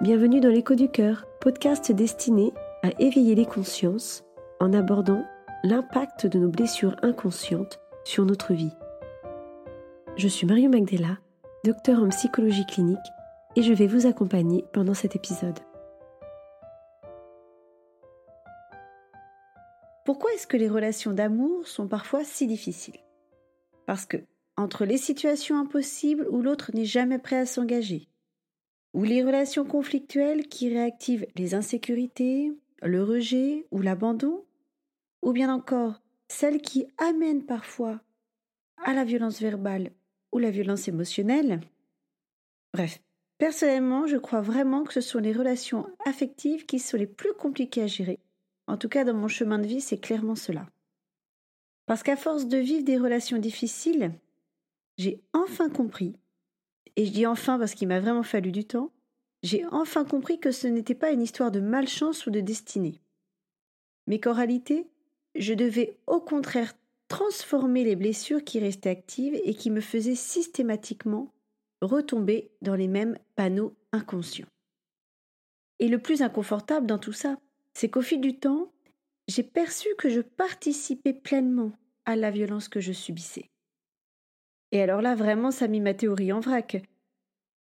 Bienvenue dans l'écho du cœur, podcast destiné à éveiller les consciences en abordant l'impact de nos blessures inconscientes sur notre vie. Je suis Mario Magdela, docteur en psychologie clinique, et je vais vous accompagner pendant cet épisode. Pourquoi est-ce que les relations d'amour sont parfois si difficiles? Parce que, entre les situations impossibles où l'autre n'est jamais prêt à s'engager, ou les relations conflictuelles qui réactivent les insécurités, le rejet ou l'abandon, ou bien encore celles qui amènent parfois à la violence verbale ou la violence émotionnelle. Bref, personnellement, je crois vraiment que ce sont les relations affectives qui sont les plus compliquées à gérer. En tout cas, dans mon chemin de vie, c'est clairement cela. Parce qu'à force de vivre des relations difficiles, j'ai enfin compris et je dis enfin parce qu'il m'a vraiment fallu du temps, j'ai enfin compris que ce n'était pas une histoire de malchance ou de destinée, mais qu'en réalité, je devais au contraire transformer les blessures qui restaient actives et qui me faisaient systématiquement retomber dans les mêmes panneaux inconscients. Et le plus inconfortable dans tout ça, c'est qu'au fil du temps, j'ai perçu que je participais pleinement à la violence que je subissais. Et alors là, vraiment, ça mit ma théorie en vrac.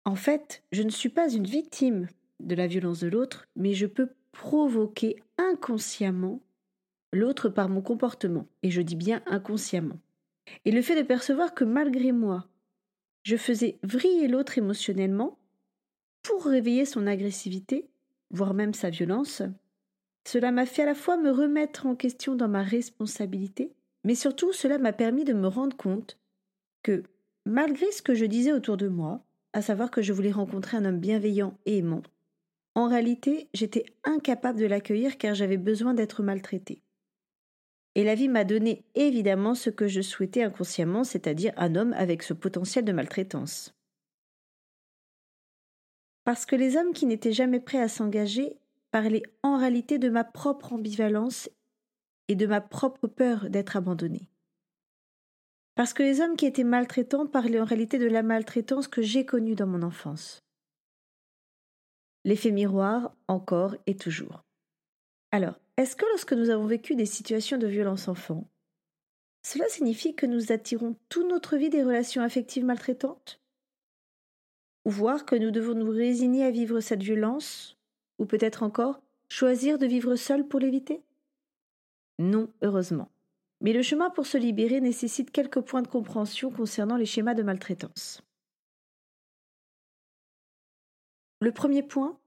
En fait, je ne suis pas une victime de la violence de l'autre, mais je peux provoquer inconsciemment l'autre par mon comportement, et je dis bien inconsciemment. Et le fait de percevoir que malgré moi, je faisais vriller l'autre émotionnellement pour réveiller son agressivité, voire même sa violence, cela m'a fait à la fois me remettre en question dans ma responsabilité, mais surtout cela m'a permis de me rendre compte que, malgré ce que je disais autour de moi, à savoir que je voulais rencontrer un homme bienveillant et aimant, en réalité, j'étais incapable de l'accueillir car j'avais besoin d'être maltraitée. Et la vie m'a donné évidemment ce que je souhaitais inconsciemment, c'est-à-dire un homme avec ce potentiel de maltraitance. Parce que les hommes qui n'étaient jamais prêts à s'engager parlaient en réalité de ma propre ambivalence et de ma propre peur d'être abandonnée. Parce que les hommes qui étaient maltraitants parlaient en réalité de la maltraitance que j'ai connue dans mon enfance. L'effet miroir, encore et toujours. Alors, est-ce que lorsque nous avons vécu des situations de violence enfant, cela signifie que nous attirons toute notre vie des relations affectives maltraitantes? Ou voir que nous devons nous résigner à vivre cette violence Ou peut-être encore choisir de vivre seul pour l'éviter? Non, heureusement. Mais le chemin pour se libérer nécessite quelques points de compréhension concernant les schémas de maltraitance. Le premier point,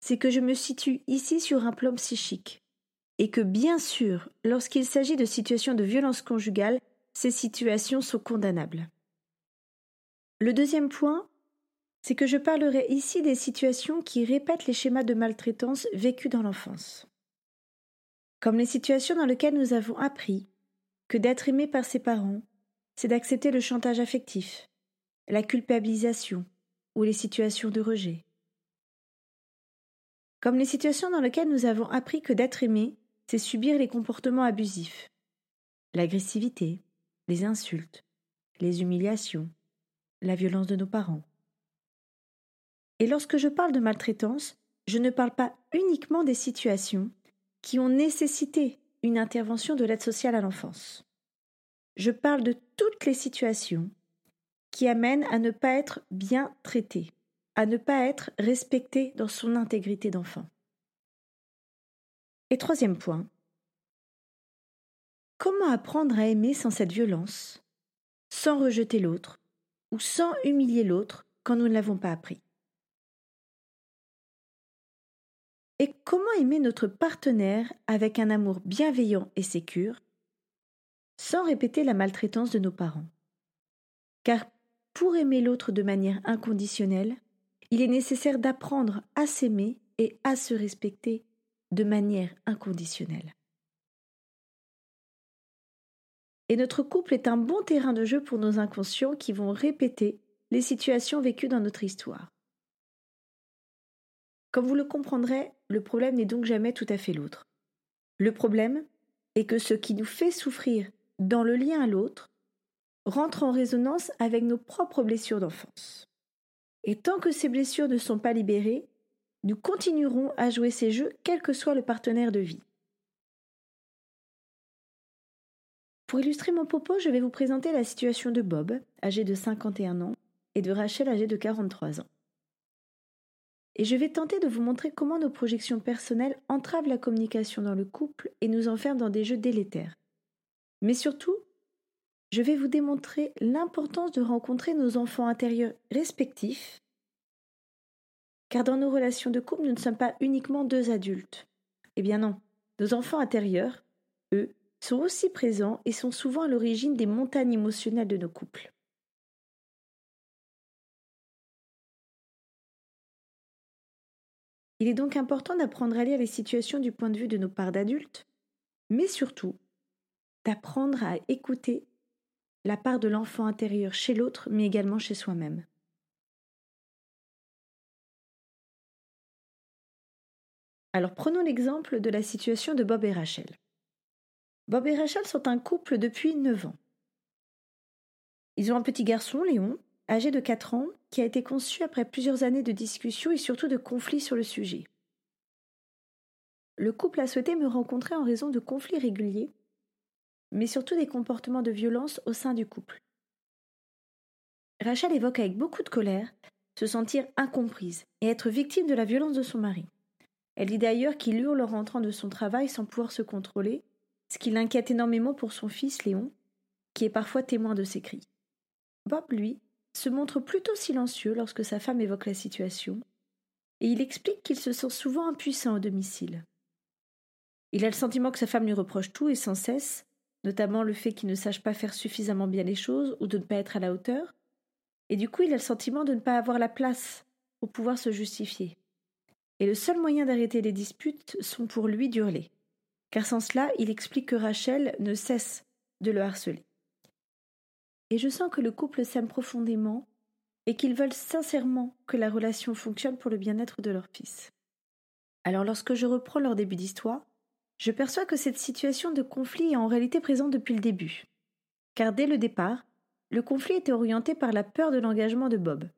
c'est que je me situe ici sur un plan psychique, et que bien sûr, lorsqu'il s'agit de situations de violence conjugale, ces situations sont condamnables. Le deuxième point, c'est que je parlerai ici des situations qui répètent les schémas de maltraitance vécus dans l'enfance. Comme les situations dans lesquelles nous avons appris que d'être aimé par ses parents, c'est d'accepter le chantage affectif, la culpabilisation ou les situations de rejet. Comme les situations dans lesquelles nous avons appris que d'être aimé, c'est subir les comportements abusifs, l'agressivité, les insultes, les humiliations, la violence de nos parents. Et lorsque je parle de maltraitance, je ne parle pas uniquement des situations qui ont nécessité une intervention de l'aide sociale à l'enfance. Je parle de toutes les situations qui amènent à ne pas être bien traité, à ne pas être respecté dans son intégrité d'enfant. Et troisième point, comment apprendre à aimer sans cette violence, sans rejeter l'autre, ou sans humilier l'autre quand nous ne l'avons pas appris? Et comment aimer notre partenaire avec un amour bienveillant et sécure, sans répéter la maltraitance de nos parents? Car pour aimer l'autre de manière inconditionnelle, il est nécessaire d'apprendre à s'aimer et à se respecter de manière inconditionnelle. Et notre couple est un bon terrain de jeu pour nos inconscients qui vont répéter les situations vécues dans notre histoire. Comme vous le comprendrez, le problème n'est donc jamais tout à fait l'autre. Le problème est que ce qui nous fait souffrir dans le lien à l'autre rentre en résonance avec nos propres blessures d'enfance. Et tant que ces blessures ne sont pas libérées, nous continuerons à jouer ces jeux quel que soit le partenaire de vie. Pour illustrer mon propos, je vais vous présenter la situation de Bob, âgé de 51 ans, et de Rachel, âgée de 43 ans. Et je vais tenter de vous montrer comment nos projections personnelles entravent la communication dans le couple et nous enferment dans des jeux délétères. Mais surtout, je vais vous démontrer l'importance de rencontrer nos enfants intérieurs respectifs, car dans nos relations de couple, nous ne sommes pas uniquement deux adultes. Eh bien non, nos enfants intérieurs, eux, sont aussi présents et sont souvent à l'origine des montagnes émotionnelles de nos couples. Il est donc important d'apprendre à lire les situations du point de vue de nos parts d'adultes, mais surtout d'apprendre à écouter la part de l'enfant intérieur chez l'autre, mais également chez soi-même. Alors prenons l'exemple de la situation de Bob et Rachel. Bob et Rachel sont un couple depuis 9 ans. Ils ont un petit garçon, Léon, âgé de 4 ans, qui a été conçu après plusieurs années de discussions et surtout de conflits sur le sujet. Le couple a souhaité me rencontrer en raison de conflits réguliers, mais surtout des comportements de violence au sein du couple. Rachel évoque avec beaucoup de colère se sentir incomprise et être victime de la violence de son mari. Elle dit d'ailleurs qu'il hurle en rentrant de son travail sans pouvoir se contrôler, ce qui l'inquiète énormément pour son fils Léon, qui est parfois témoin de ses cris. Bob, lui, se montre plutôt silencieux lorsque sa femme évoque la situation, et il explique qu'il se sent souvent impuissant au domicile. Il a le sentiment que sa femme lui reproche tout et sans cesse, notamment le fait qu'il ne sache pas faire suffisamment bien les choses ou de ne pas être à la hauteur, et du coup il a le sentiment de ne pas avoir la place pour pouvoir se justifier. Et le seul moyen d'arrêter les disputes sont pour lui d'hurler, car sans cela il explique que Rachel ne cesse de le harceler et je sens que le couple s'aime profondément et qu'ils veulent sincèrement que la relation fonctionne pour le bien-être de leur fils. Alors lorsque je reprends leur début d'histoire, je perçois que cette situation de conflit est en réalité présente depuis le début. Car dès le départ, le conflit était orienté par la peur de l'engagement de Bob.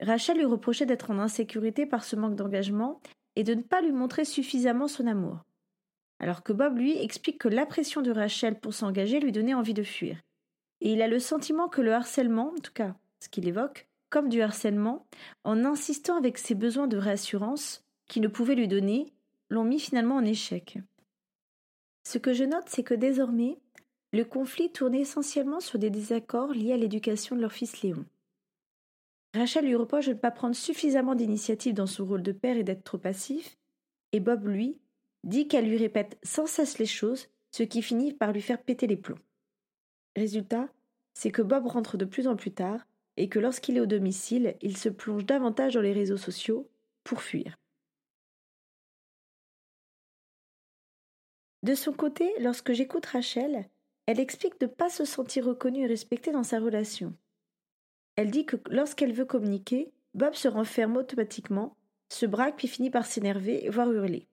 Rachel lui reprochait d'être en insécurité par ce manque d'engagement et de ne pas lui montrer suffisamment son amour. Alors que Bob, lui, explique que la pression de Rachel pour s'engager lui donnait envie de fuir et il a le sentiment que le harcèlement, en tout cas ce qu'il évoque, comme du harcèlement, en insistant avec ses besoins de réassurance qu'il ne pouvait lui donner, l'ont mis finalement en échec. Ce que je note, c'est que désormais, le conflit tournait essentiellement sur des désaccords liés à l'éducation de leur fils Léon. Rachel lui reproche de ne pas prendre suffisamment d'initiative dans son rôle de père et d'être trop passif, et Bob, lui, dit qu'elle lui répète sans cesse les choses, ce qui finit par lui faire péter les plombs. Résultat, c'est que Bob rentre de plus en plus tard et que lorsqu'il est au domicile, il se plonge davantage dans les réseaux sociaux pour fuir. De son côté, lorsque j'écoute Rachel, elle explique de ne pas se sentir reconnue et respectée dans sa relation. Elle dit que lorsqu'elle veut communiquer, Bob se renferme automatiquement, se braque puis finit par s'énerver, voire hurler.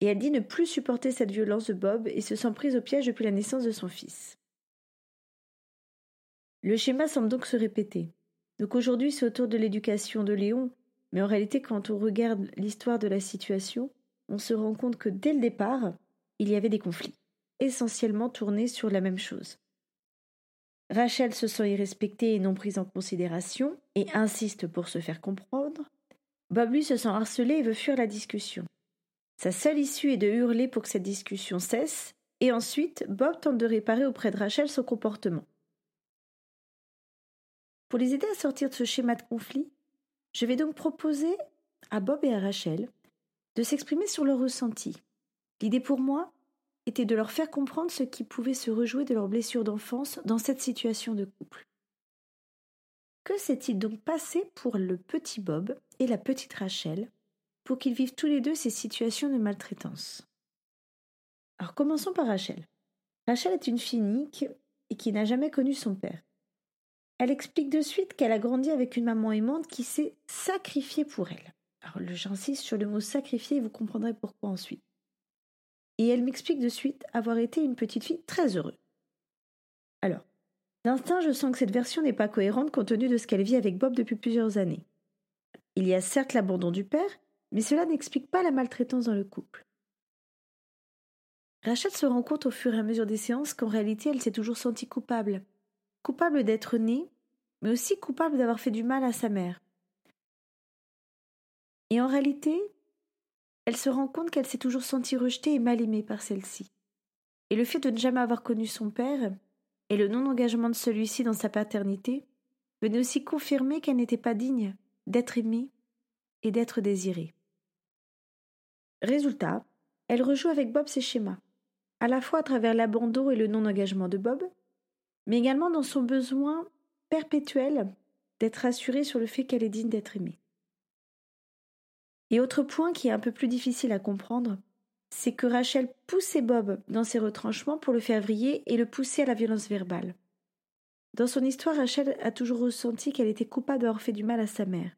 Et elle dit ne plus supporter cette violence de Bob et se sent prise au piège depuis la naissance de son fils. Le schéma semble donc se répéter. Donc aujourd'hui, c'est autour de l'éducation de Léon, mais en réalité, quand on regarde l'histoire de la situation, on se rend compte que dès le départ, il y avait des conflits, essentiellement tournés sur la même chose. Rachel se sent irrespectée et non prise en considération, et insiste pour se faire comprendre. Bob lui se sent harcelé et veut fuir la discussion. Sa seule issue est de hurler pour que cette discussion cesse, et ensuite Bob tente de réparer auprès de Rachel son comportement. Pour les aider à sortir de ce schéma de conflit, je vais donc proposer à Bob et à Rachel de s'exprimer sur leur ressenti. L'idée pour moi était de leur faire comprendre ce qui pouvait se rejouer de leurs blessures d'enfance dans cette situation de couple. Que s'est-il donc passé pour le petit Bob et la petite Rachel pour qu'ils vivent tous les deux ces situations de maltraitance? Alors commençons par Rachel. Rachel est une fille unique et qui n'a jamais connu son père. Elle explique de suite qu'elle a grandi avec une maman aimante qui s'est sacrifiée pour elle. Alors j'insiste sur le mot sacrifier et vous comprendrez pourquoi ensuite. Et elle m'explique de suite avoir été une petite fille très heureuse. Alors, d'instinct, je sens que cette version n'est pas cohérente compte tenu de ce qu'elle vit avec Bob depuis plusieurs années. Il y a certes l'abandon du père, mais cela n'explique pas la maltraitance dans le couple. Rachel se rend compte au fur et à mesure des séances qu'en réalité elle s'est toujours sentie coupable. Coupable d'être née, mais aussi coupable d'avoir fait du mal à sa mère. Et en réalité, elle se rend compte qu'elle s'est toujours sentie rejetée et mal aimée par celle-ci. Et le fait de ne jamais avoir connu son père, et le non-engagement de celui-ci dans sa paternité, venait aussi confirmer qu'elle n'était pas digne d'être aimée et d'être désirée. Résultat, elle rejoue avec Bob ses schémas, à la fois à travers l'abandon et le non-engagement de Bob, mais également dans son besoin perpétuel d'être assurée sur le fait qu'elle est digne d'être aimée. Et autre point qui est un peu plus difficile à comprendre, c'est que Rachel poussait Bob dans ses retranchements pour le faire vriller et le pousser à la violence verbale. Dans son histoire, Rachel a toujours ressenti qu'elle était coupable d'avoir fait du mal à sa mère.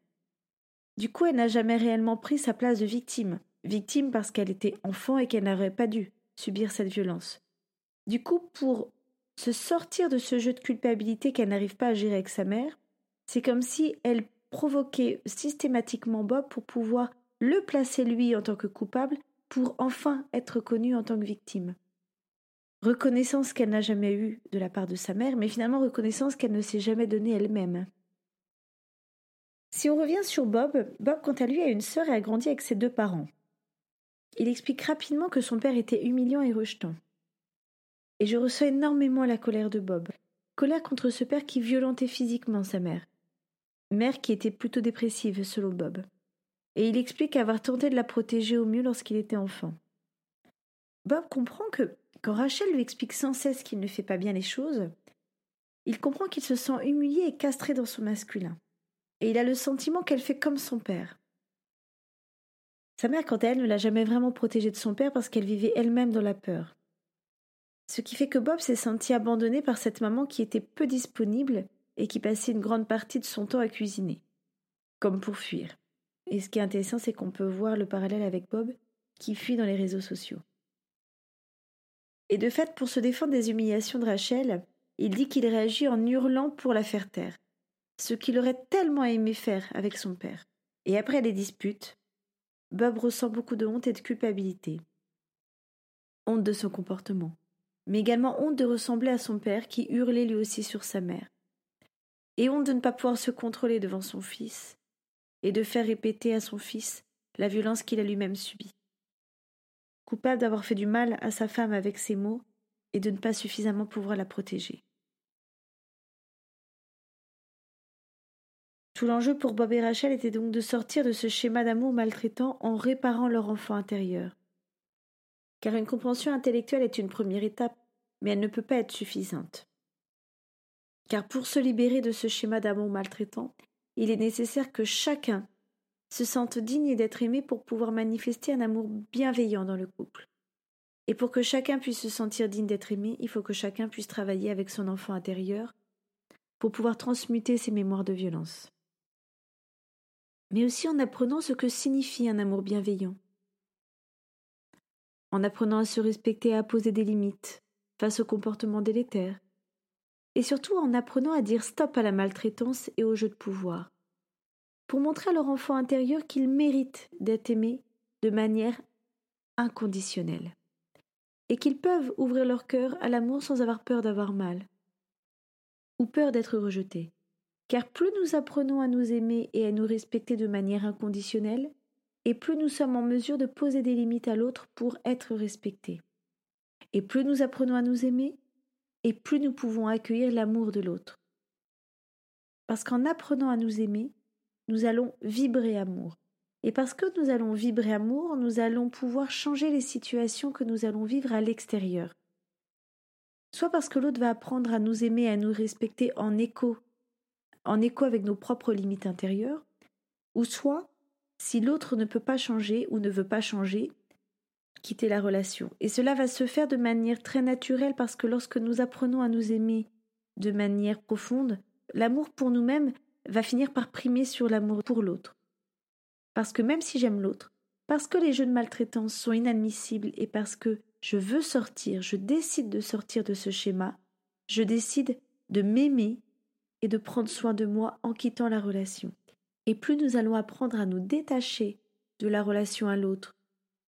Du coup, elle n'a jamais réellement pris sa place de victime, victime parce qu'elle était enfant et qu'elle n'aurait pas dû subir cette violence. Du coup, pour se sortir de ce jeu de culpabilité qu'elle n'arrive pas à gérer avec sa mère, c'est comme si elle provoquait systématiquement Bob pour pouvoir le placer lui en tant que coupable pour enfin être reconnue en tant que victime. Reconnaissance qu'elle n'a jamais eue de la part de sa mère, mais finalement reconnaissance qu'elle ne s'est jamais donnée elle-même. Si on revient sur Bob, Bob quant à lui a une sœur et a grandi avec ses deux parents. Il explique rapidement que son père était humiliant et rejetant. Et je reçois énormément la colère de Bob. Colère contre ce père qui violentait physiquement sa mère. Mère qui était plutôt dépressive selon Bob et il explique avoir tenté de la protéger au mieux lorsqu'il était enfant. Bob comprend que, quand Rachel lui explique sans cesse qu'il ne fait pas bien les choses, il comprend qu'il se sent humilié et castré dans son masculin, et il a le sentiment qu'elle fait comme son père. Sa mère, quant à elle, ne l'a jamais vraiment protégé de son père parce qu'elle vivait elle-même dans la peur. Ce qui fait que Bob s'est senti abandonné par cette maman qui était peu disponible et qui passait une grande partie de son temps à cuisiner, comme pour fuir. Et ce qui est intéressant, c'est qu'on peut voir le parallèle avec Bob, qui fuit dans les réseaux sociaux. Et de fait, pour se défendre des humiliations de Rachel, il dit qu'il réagit en hurlant pour la faire taire, ce qu'il aurait tellement aimé faire avec son père. Et après les disputes, Bob ressent beaucoup de honte et de culpabilité. Honte de son comportement, mais également honte de ressembler à son père qui hurlait lui aussi sur sa mère. Et honte de ne pas pouvoir se contrôler devant son fils, et de faire répéter à son fils la violence qu'il a lui-même subie. Coupable d'avoir fait du mal à sa femme avec ses mots et de ne pas suffisamment pouvoir la protéger. Tout l'enjeu pour Bob et Rachel était donc de sortir de ce schéma d'amour maltraitant en réparant leur enfant intérieur. Car une compréhension intellectuelle est une première étape, mais elle ne peut pas être suffisante. Car pour se libérer de ce schéma d'amour maltraitant, il est nécessaire que chacun se sente digne d'être aimé pour pouvoir manifester un amour bienveillant dans le couple. Et pour que chacun puisse se sentir digne d'être aimé, il faut que chacun puisse travailler avec son enfant intérieur pour pouvoir transmuter ses mémoires de violence. Mais aussi en apprenant ce que signifie un amour bienveillant. En apprenant à se respecter et à poser des limites face au comportement délétère, et surtout en apprenant à dire stop à la maltraitance et au jeu de pouvoir, pour montrer à leur enfant intérieur qu'ils méritent d'être aimés de manière inconditionnelle, et qu'ils peuvent ouvrir leur cœur à l'amour sans avoir peur d'avoir mal, ou peur d'être rejetés. Car plus nous apprenons à nous aimer et à nous respecter de manière inconditionnelle, et plus nous sommes en mesure de poser des limites à l'autre pour être respectés. Et plus nous apprenons à nous aimer, et plus nous pouvons accueillir l'amour de l'autre. Parce qu'en apprenant à nous aimer, nous allons vibrer amour. Et parce que nous allons vibrer amour, nous allons pouvoir changer les situations que nous allons vivre à l'extérieur. Soit parce que l'autre va apprendre à nous aimer, à nous respecter en écho, en écho avec nos propres limites intérieures, ou soit, si l'autre ne peut pas changer ou ne veut pas changer, quitter la relation. Et cela va se faire de manière très naturelle parce que lorsque nous apprenons à nous aimer de manière profonde, l'amour pour nous-mêmes va finir par primer sur l'amour pour l'autre. Parce que même si j'aime l'autre, parce que les jeux de maltraitance sont inadmissibles et parce que je veux sortir, je décide de sortir de ce schéma, je décide de m'aimer et de prendre soin de moi en quittant la relation. Et plus nous allons apprendre à nous détacher de la relation à l'autre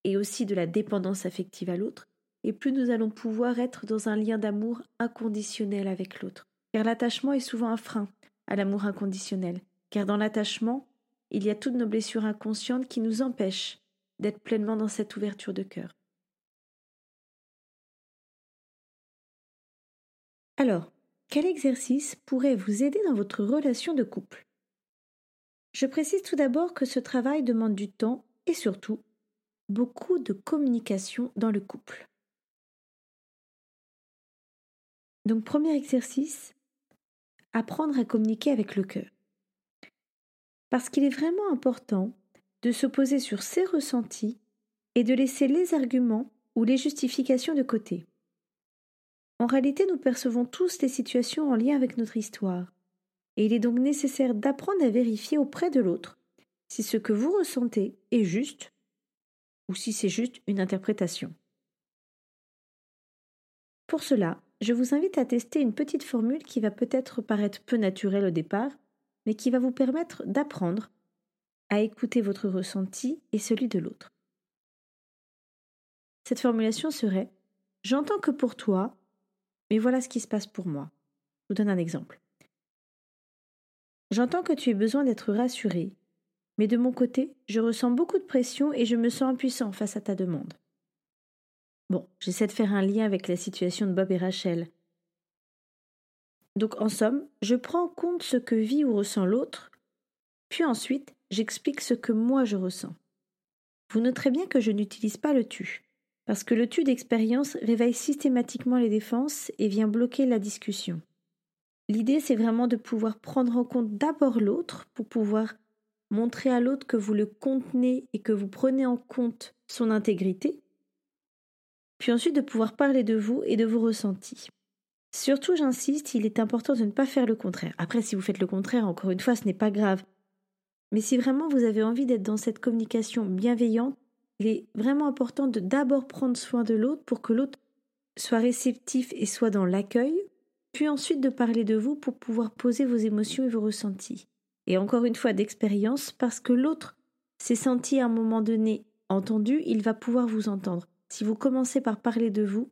et aussi de la dépendance affective à l'autre, et plus nous allons pouvoir être dans un lien d'amour inconditionnel avec l'autre. Car l'attachement est souvent un frein à l'amour inconditionnel, car dans l'attachement, il y a toutes nos blessures inconscientes qui nous empêchent d'être pleinement dans cette ouverture de cœur. Alors, quel exercice pourrait vous aider dans votre relation de couple? Je précise tout d'abord que ce travail demande du temps et surtout beaucoup de communication dans le couple. Donc premier exercice, apprendre à communiquer avec le cœur. Parce qu'il est vraiment important de se poser sur ses ressentis et de laisser les arguments ou les justifications de côté. En réalité, nous percevons tous les situations en lien avec notre histoire, et il est donc nécessaire d'apprendre à vérifier auprès de l'autre si ce que vous ressentez est juste ou si c'est juste une interprétation. Pour cela, je vous invite à tester une petite formule qui va peut-être paraître peu naturelle au départ, mais qui va vous permettre d'apprendre à écouter votre ressenti et celui de l'autre. Cette formulation serait J'entends que pour toi, mais voilà ce qui se passe pour moi. Je vous donne un exemple. J'entends que tu aies besoin d'être rassuré, mais de mon côté, je ressens beaucoup de pression et je me sens impuissant face à ta demande. Bon, j'essaie de faire un lien avec la situation de Bob et Rachel. Donc en somme, je prends en compte ce que vit ou ressent l'autre, puis ensuite j'explique ce que moi je ressens. Vous noterez bien que je n'utilise pas le tu, parce que le tu d'expérience réveille systématiquement les défenses et vient bloquer la discussion. L'idée c'est vraiment de pouvoir prendre en compte d'abord l'autre pour pouvoir montrer à l'autre que vous le contenez et que vous prenez en compte son intégrité, puis ensuite de pouvoir parler de vous et de vos ressentis. Surtout, j'insiste, il est important de ne pas faire le contraire. Après, si vous faites le contraire, encore une fois, ce n'est pas grave. Mais si vraiment vous avez envie d'être dans cette communication bienveillante, il est vraiment important de d'abord prendre soin de l'autre pour que l'autre soit réceptif et soit dans l'accueil, puis ensuite de parler de vous pour pouvoir poser vos émotions et vos ressentis. Et encore une fois d'expérience, parce que l'autre s'est senti à un moment donné entendu, il va pouvoir vous entendre. Si vous commencez par parler de vous,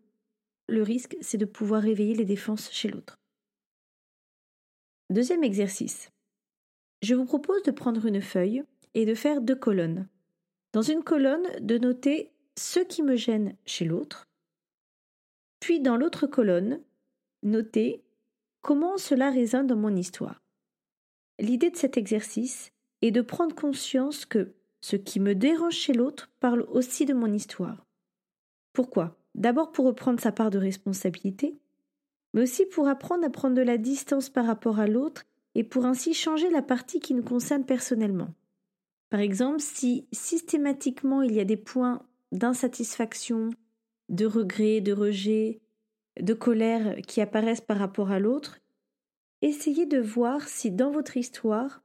le risque, c'est de pouvoir réveiller les défenses chez l'autre. Deuxième exercice. Je vous propose de prendre une feuille et de faire deux colonnes. Dans une colonne, de noter ce qui me gêne chez l'autre, puis dans l'autre colonne, noter comment cela résonne dans mon histoire. L'idée de cet exercice est de prendre conscience que ce qui me dérange chez l'autre parle aussi de mon histoire. Pourquoi? D'abord pour reprendre sa part de responsabilité, mais aussi pour apprendre à prendre de la distance par rapport à l'autre et pour ainsi changer la partie qui nous concerne personnellement. Par exemple, si systématiquement il y a des points d'insatisfaction, de regret, de rejet, de colère qui apparaissent par rapport à l'autre, essayez de voir si dans votre histoire,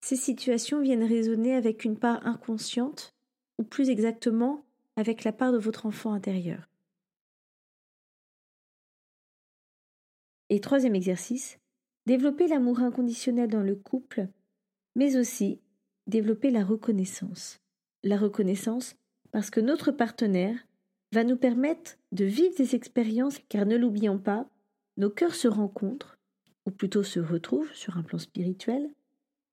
ces situations viennent résonner avec une part inconsciente, ou plus exactement avec la part de votre enfant intérieur. Et troisième exercice, développer l'amour inconditionnel dans le couple, mais aussi développer la reconnaissance. La reconnaissance parce que notre partenaire va nous permettre de vivre des expériences, car ne l'oublions pas, nos cœurs se rencontrent, ou plutôt se retrouvent sur un plan spirituel.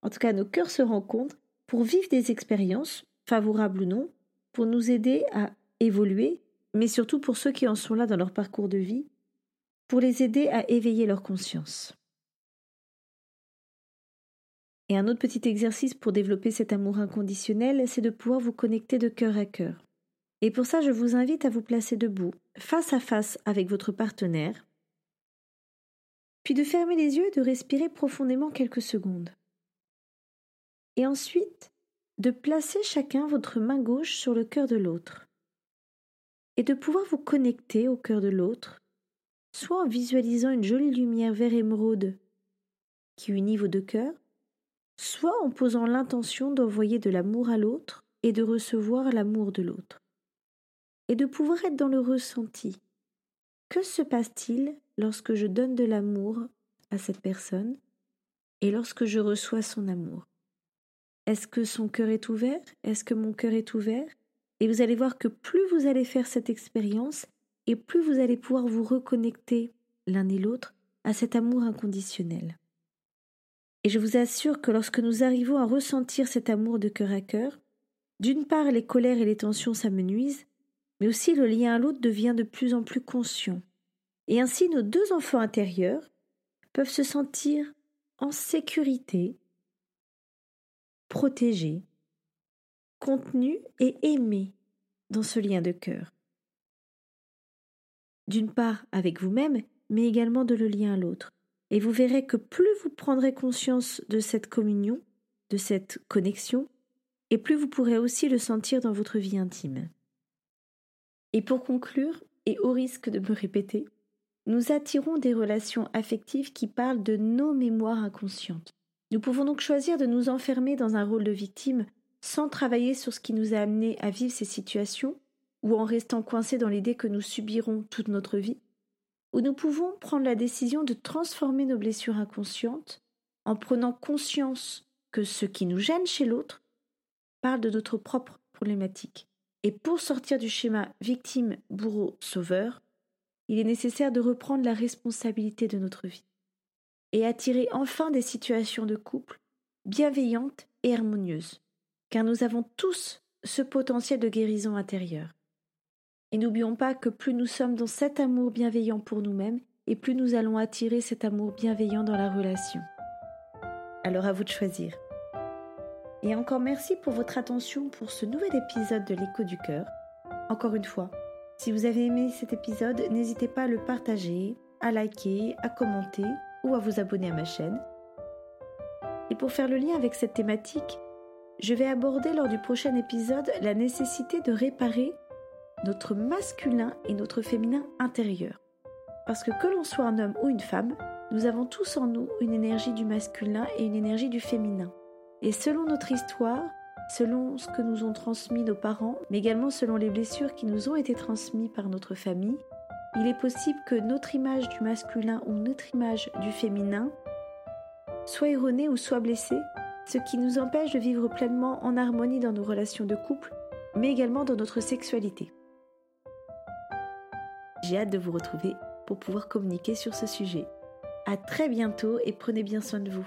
En tout cas, nos cœurs se rencontrent pour vivre des expériences, favorables ou non, pour nous aider à évoluer, mais surtout pour ceux qui en sont là dans leur parcours de vie, pour les aider à éveiller leur conscience. Et un autre petit exercice pour développer cet amour inconditionnel, c'est de pouvoir vous connecter de cœur à cœur. Et pour ça, je vous invite à vous placer debout, face à face avec votre partenaire, puis de fermer les yeux et de respirer profondément quelques secondes. Et ensuite, de placer chacun votre main gauche sur le cœur de l'autre, et de pouvoir vous connecter au cœur de l'autre soit en visualisant une jolie lumière vert émeraude qui unit vos deux cœurs, soit en posant l'intention d'envoyer de l'amour à l'autre et de recevoir l'amour de l'autre, et de pouvoir être dans le ressenti. Que se passe-t-il lorsque je donne de l'amour à cette personne et lorsque je reçois son amour? Est-ce que son cœur est ouvert? Est-ce que mon cœur est ouvert? Et vous allez voir que plus vous allez faire cette expérience, et plus vous allez pouvoir vous reconnecter l'un et l'autre à cet amour inconditionnel. Et je vous assure que lorsque nous arrivons à ressentir cet amour de cœur à cœur, d'une part les colères et les tensions s'amenuisent, mais aussi le lien à l'autre devient de plus en plus conscient. Et ainsi nos deux enfants intérieurs peuvent se sentir en sécurité, protégés, contenus et aimés dans ce lien de cœur. D'une part avec vous-même, mais également de le lien à l'autre. Et vous verrez que plus vous prendrez conscience de cette communion, de cette connexion, et plus vous pourrez aussi le sentir dans votre vie intime. Et pour conclure, et au risque de me répéter, nous attirons des relations affectives qui parlent de nos mémoires inconscientes. Nous pouvons donc choisir de nous enfermer dans un rôle de victime sans travailler sur ce qui nous a amené à vivre ces situations, ou en restant coincés dans l'idée que nous subirons toute notre vie, ou nous pouvons prendre la décision de transformer nos blessures inconscientes en prenant conscience que ce qui nous gêne chez l'autre parle de notre propre problématique. Et pour sortir du schéma victime, bourreau, sauveur, il est nécessaire de reprendre la responsabilité de notre vie et attirer enfin des situations de couple bienveillantes et harmonieuses, car nous avons tous ce potentiel de guérison intérieure. Et n'oublions pas que plus nous sommes dans cet amour bienveillant pour nous-mêmes, et plus nous allons attirer cet amour bienveillant dans la relation. Alors à vous de choisir. Et encore merci pour votre attention pour ce nouvel épisode de l'écho du cœur. Encore une fois, si vous avez aimé cet épisode, n'hésitez pas à le partager, à liker, à commenter ou à vous abonner à ma chaîne. Et pour faire le lien avec cette thématique, je vais aborder lors du prochain épisode la nécessité de réparer notre masculin et notre féminin intérieur. Parce que que l'on soit un homme ou une femme, nous avons tous en nous une énergie du masculin et une énergie du féminin. Et selon notre histoire, selon ce que nous ont transmis nos parents, mais également selon les blessures qui nous ont été transmises par notre famille, il est possible que notre image du masculin ou notre image du féminin soit erronée ou soit blessée, ce qui nous empêche de vivre pleinement en harmonie dans nos relations de couple, mais également dans notre sexualité. J'ai hâte de vous retrouver pour pouvoir communiquer sur ce sujet. À très bientôt et prenez bien soin de vous.